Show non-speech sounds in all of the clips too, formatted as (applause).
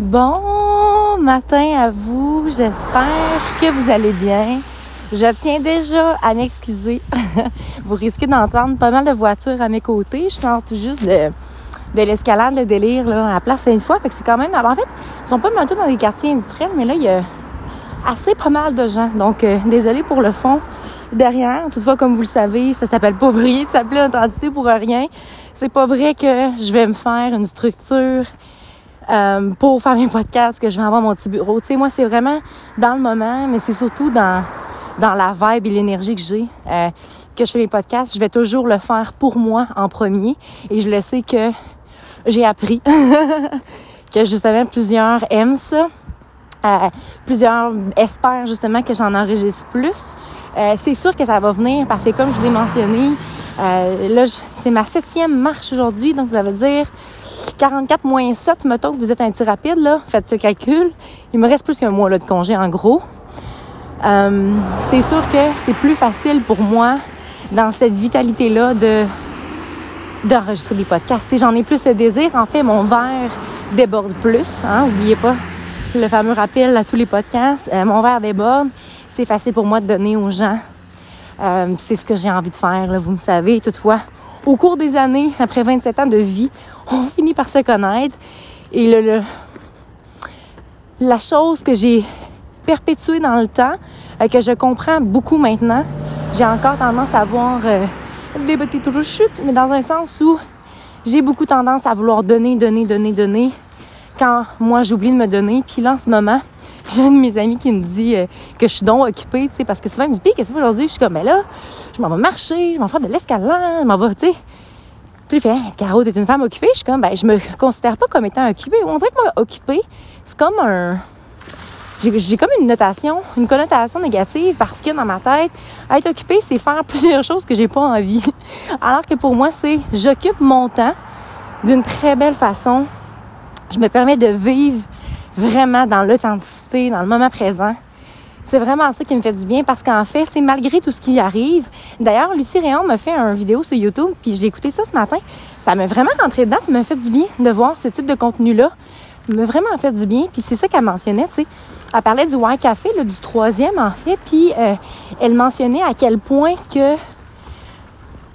Bon matin à vous, j'espère que vous allez bien. Je tiens déjà à m'excuser. (laughs) vous risquez d'entendre pas mal de voitures à mes côtés. Je sens tout juste de, de l'escalade, le délire là, à la place Sainte-Foy. Fait que c'est quand même. En fait, ils sont pas mal tous dans des quartiers industriels, mais là, il y a assez pas mal de gens. Donc, euh, désolé pour le fond derrière. Toutefois, comme vous le savez, ça s'appelle pas vrai, ça s'appelle l'identité pour rien. C'est pas vrai que je vais me faire une structure euh, pour faire mes podcasts, que je vais avoir mon petit bureau. Tu sais, moi, c'est vraiment dans le moment, mais c'est surtout dans, dans la vibe et l'énergie que j'ai euh, que je fais mes podcasts. Je vais toujours le faire pour moi en premier. Et je le sais que j'ai appris (laughs) que justement plusieurs aiment ça. Euh, plusieurs espèrent justement que j'en enregistre plus. Euh, c'est sûr que ça va venir parce que comme je vous ai mentionné, euh, là, c'est ma septième marche aujourd'hui, donc ça veut dire 44 moins 7, mettons que vous êtes un petit rapide, là, faites le calcul. Il me reste plus qu'un mois là, de congé, en gros. Euh, c'est sûr que c'est plus facile pour moi, dans cette vitalité-là, de d'enregistrer des podcasts. J'en ai plus le désir. En fait, mon verre déborde plus. Hein? Oubliez pas le fameux rappel à tous les podcasts. Euh, mon verre déborde. C'est facile pour moi de donner aux gens. Euh, c'est ce que j'ai envie de faire, là, vous me savez. Toutefois, au cours des années, après 27 ans de vie, on (laughs) finit par se connaître. Et le, la chose que j'ai perpétuée dans le temps, euh, que je comprends beaucoup maintenant, j'ai encore tendance à voir euh, des petites chutes, mais dans un sens où j'ai beaucoup tendance à vouloir donner, donner, donner, donner, quand moi j'oublie de me donner. Puis là, en ce moment, (laughs) j'ai un de mes amis qui me dit euh, que je suis donc occupée, tu sais, parce que souvent il me dit, qu'est-ce que aujourd'hui? Je suis comme, mais ben là, je m'en vais marcher, je m'en vais faire de l'escalade, je m'en vais, tu sais. Puis il fait, hey, Caro, t'es une femme occupée? Je suis comme, ben, je me considère pas comme étant occupée. On dirait que moi, occupée, c'est comme un. J'ai comme une notation, une connotation négative parce que dans ma tête, être occupée, c'est faire (laughs) plusieurs choses que j'ai pas envie. Alors que pour moi, c'est j'occupe mon temps d'une très belle façon. Je me permets de vivre vraiment dans l'authenticité, dans le moment présent. C'est vraiment ça qui me fait du bien parce qu'en fait, c'est malgré tout ce qui arrive. D'ailleurs, Lucie Réon m'a fait une vidéo sur YouTube, puis je l'ai écouté ça ce matin. Ça m'a vraiment rentré dedans, ça m'a fait du bien de voir ce type de contenu-là. Ça m'a vraiment fait du bien, puis c'est ça qu'elle mentionnait, tu sais. Elle parlait du White Café, là, du troisième en fait, puis euh, elle mentionnait à quel point que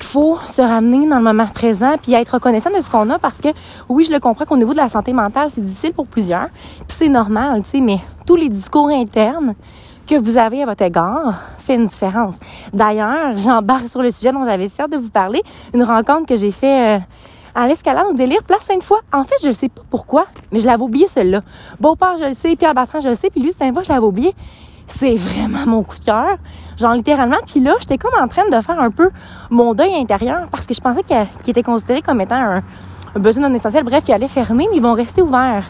faut se ramener dans le moment présent puis être reconnaissant de ce qu'on a parce que oui, je le comprends qu'au niveau de la santé mentale, c'est difficile pour plusieurs. Puis c'est normal, tu sais, mais tous les discours internes que vous avez à votre égard fait une différence. D'ailleurs, (laughs) j'embarque sur le sujet dont j'avais certes de vous parler, une rencontre que j'ai fait euh, à l'escalade au délire Place Sainte-Foy. En fait, je ne sais pas pourquoi, mais je l'avais oublié celle-là. Beauport, je le sais, Pierre Bertrand, je le sais, puis lui, Sainte-Foy, je l'avais oublié. C'est vraiment mon coup de cœur. Genre littéralement, puis là, j'étais comme en train de faire un peu mon deuil intérieur parce que je pensais qu'il était considéré comme étant un, besoin non essentiel, bref, qu'il allait fermer, mais ils vont rester ouverts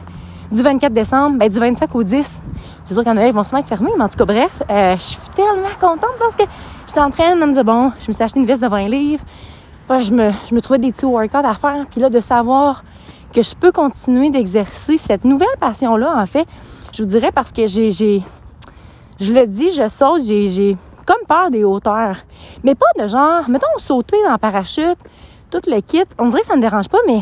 du 24 décembre, ben, du 25 au 10 c'est sûr qu'en Noël, ils vont sûrement être fermés, mais en tout cas, bref, euh, je suis tellement contente parce que j'étais en train de me dire, bon, je me suis acheté une veste de 20 livres. je, me, je me trouvais des petits workouts à faire. Puis là, de savoir que je peux continuer d'exercer cette nouvelle passion-là, en fait, je vous dirais parce que j'ai je le dis, je saute, j'ai, comme peur des hauteurs. Mais pas de genre, mettons, sauter dans le parachute, tout le kit. On dirait que ça me dérange pas, mais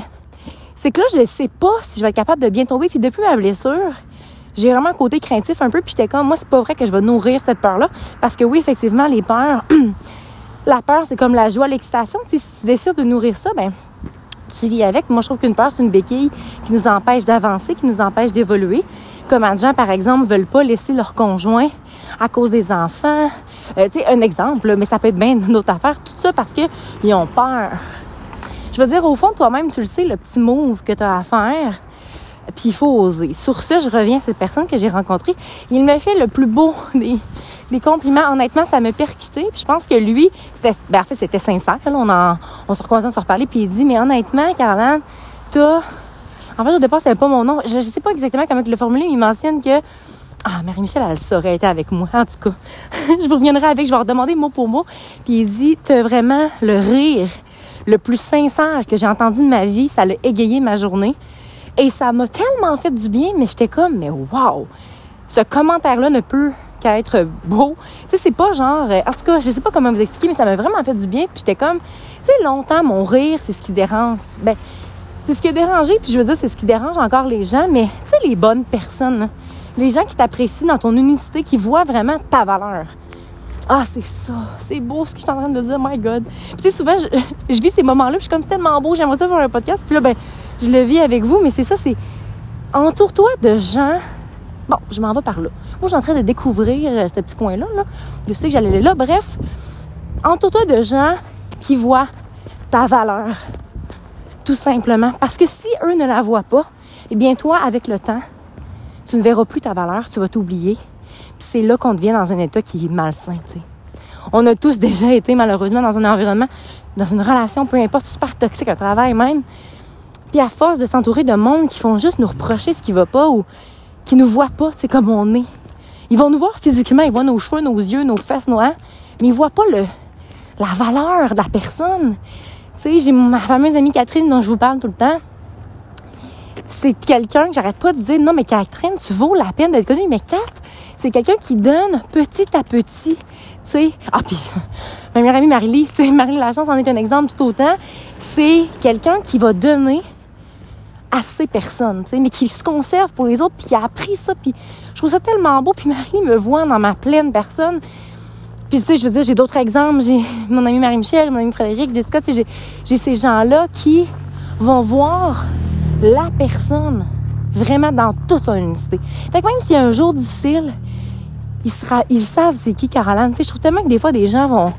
c'est que là, je ne sais pas si je vais être capable de bien tomber. Puis depuis ma blessure, j'ai vraiment un côté craintif un peu, puis j'étais comme, moi, c'est pas vrai que je vais nourrir cette peur-là, parce que oui, effectivement, les peurs, (clears throat) la peur, c'est comme la joie, l'excitation. Si tu décides de nourrir ça, ben tu vis avec. Moi, je trouve qu'une peur, c'est une béquille qui nous empêche d'avancer, qui nous empêche d'évoluer. Comme des gens, par exemple, veulent pas laisser leur conjoint à cause des enfants. Euh, tu sais, un exemple, mais ça peut être bien une autre affaire. Tout ça parce qu'ils ont peur. Je veux dire, au fond, toi-même, tu le sais, le petit move que tu as à faire, puis il faut oser. Sur ce, je reviens à cette personne que j'ai rencontrée. Il m'a fait le plus beau (laughs) des, compliments. Honnêtement, ça m'a percuté. Puis je pense que lui, c'était, ben en fait, c'était sincère. Là, on, en, on se recroisait, on se reparlait. Puis il dit, mais honnêtement, Caroline, t'as... En fait, au départ, c'était pas mon nom. Je, ne sais pas exactement comment le formuler, mais il mentionne que... Ah, Marie-Michel, elle saurait été avec moi. En tout cas, (laughs) je vous reviendrai avec, je vais redemander mot pour mot. Puis il dit, t'as vraiment le rire le plus sincère que j'ai entendu de ma vie. Ça l'a égayé ma journée. Et ça m'a tellement fait du bien, mais j'étais comme, mais wow! Ce commentaire-là ne peut qu'être beau. Tu sais, c'est pas genre, euh, en tout cas, je sais pas comment vous expliquer, mais ça m'a vraiment fait du bien. Puis j'étais comme, tu sais, longtemps, mon rire, c'est ce qui dérange. Ben, c'est ce qui a dérangé, puis je veux dire, c'est ce qui dérange encore les gens, mais tu sais, les bonnes personnes, les gens qui t'apprécient dans ton unicité, qui voient vraiment ta valeur. Ah, c'est ça, c'est beau ce que je suis en train de dire, my God. Puis tu sais, souvent, je, vis ces moments-là, puis je suis comme, c'est tellement beau, j'aimerais ça faire un podcast, puis là, ben, je le vis avec vous, mais c'est ça, c'est entoure-toi de gens. Bon, je m'en vais par là. Moi, je suis en train de découvrir euh, ce petit coin-là. Là. Je sais que j'allais là. Bref, entoure-toi de gens qui voient ta valeur. Tout simplement. Parce que si eux ne la voient pas, eh bien, toi, avec le temps, tu ne verras plus ta valeur, tu vas t'oublier. Puis c'est là qu'on devient dans un état qui est malsain, tu sais. On a tous déjà été, malheureusement, dans un environnement, dans une relation, peu importe, super toxique, un travail même. Puis à force de s'entourer de monde qui font juste nous reprocher ce qui va pas ou qui nous voient pas, c'est comme on est. Ils vont nous voir physiquement, ils voient nos cheveux, nos yeux, nos fesses, nos mais ils voient pas le, la valeur de la personne. Tu sais, j'ai ma fameuse amie Catherine dont je vous parle tout le temps. C'est quelqu'un que j'arrête pas de dire, non, mais Catherine, tu vaux la peine d'être connue. Mais Kat, c'est quelqu'un qui donne petit à petit. Tu sais, ah, puis ma meilleure amie Marie-Lie, tu sais, Marie Lachance en est un exemple tout autant. C'est quelqu'un qui va donner à ces personnes, tu sais, mais qui se conserve pour les autres, puis qui a appris ça, puis je trouve ça tellement beau, puis Marie me voit dans ma pleine personne. Puis tu sais, je veux dire, j'ai d'autres exemples, j'ai mon amie Marie-Michel, mon ami Frédéric, Jessica, tu sais, j'ai ces gens-là qui vont voir la personne vraiment dans toute son unicité. Fait que même s'il y a un jour difficile, ils, ils savent c'est qui Caroline. Tu sais, je trouve tellement que des fois, des gens vont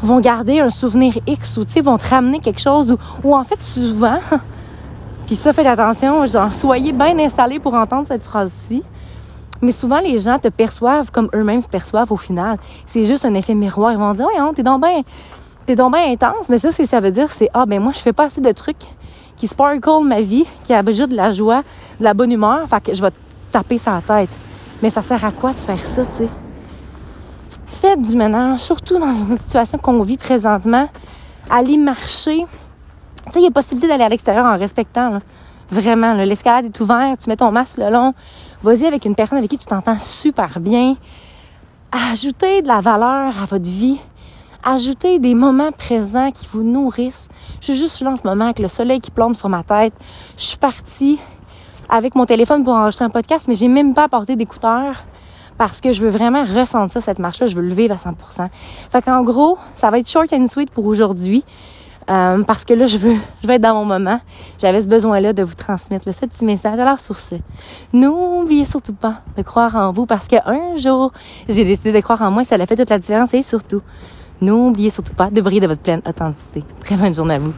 vont garder un souvenir X ou, tu sais, vont te ramener quelque chose ou, en fait, souvent, (laughs) puis ça, faites attention, genre, soyez bien installés pour entendre cette phrase-ci. Mais souvent, les gens te perçoivent comme eux-mêmes se perçoivent au final. C'est juste un effet miroir. Ils vont dire, ouais, t'es donc bien, t'es donc bien intense. Mais ça, ça veut dire, c'est, ah, ben, moi, je fais pas assez de trucs qui sparkle ma vie, qui ajoutent de la joie, de la bonne humeur. Fait que je vais taper sa tête. Mais ça sert à quoi de faire ça, tu sais? Faites du ménage, surtout dans une situation qu'on vit présentement. Allez marcher, tu sais, il y a possibilité d'aller à l'extérieur en respectant. Là. Vraiment, l'escalade est ouverte, tu mets ton masque le long. Vas-y avec une personne avec qui tu t'entends super bien. Ajoutez de la valeur à votre vie. Ajoutez des moments présents qui vous nourrissent. Je suis juste là en ce moment avec le soleil qui plombe sur ma tête. Je suis partie avec mon téléphone pour enregistrer un podcast, mais j'ai même pas apporté d'écouteurs parce que je veux vraiment ressentir cette marche-là. Je veux le vivre à 100%. Fait qu'en gros, ça va être short and sweet pour aujourd'hui. Euh, parce que là, je veux, je veux être dans mon moment. J'avais ce besoin-là de vous transmettre ce petit message. Alors sur ce, n'oubliez surtout pas de croire en vous parce qu'un jour, j'ai décidé de croire en moi, ça a fait toute la différence et surtout, n'oubliez surtout pas de briller de votre pleine authenticité. Très bonne journée à vous.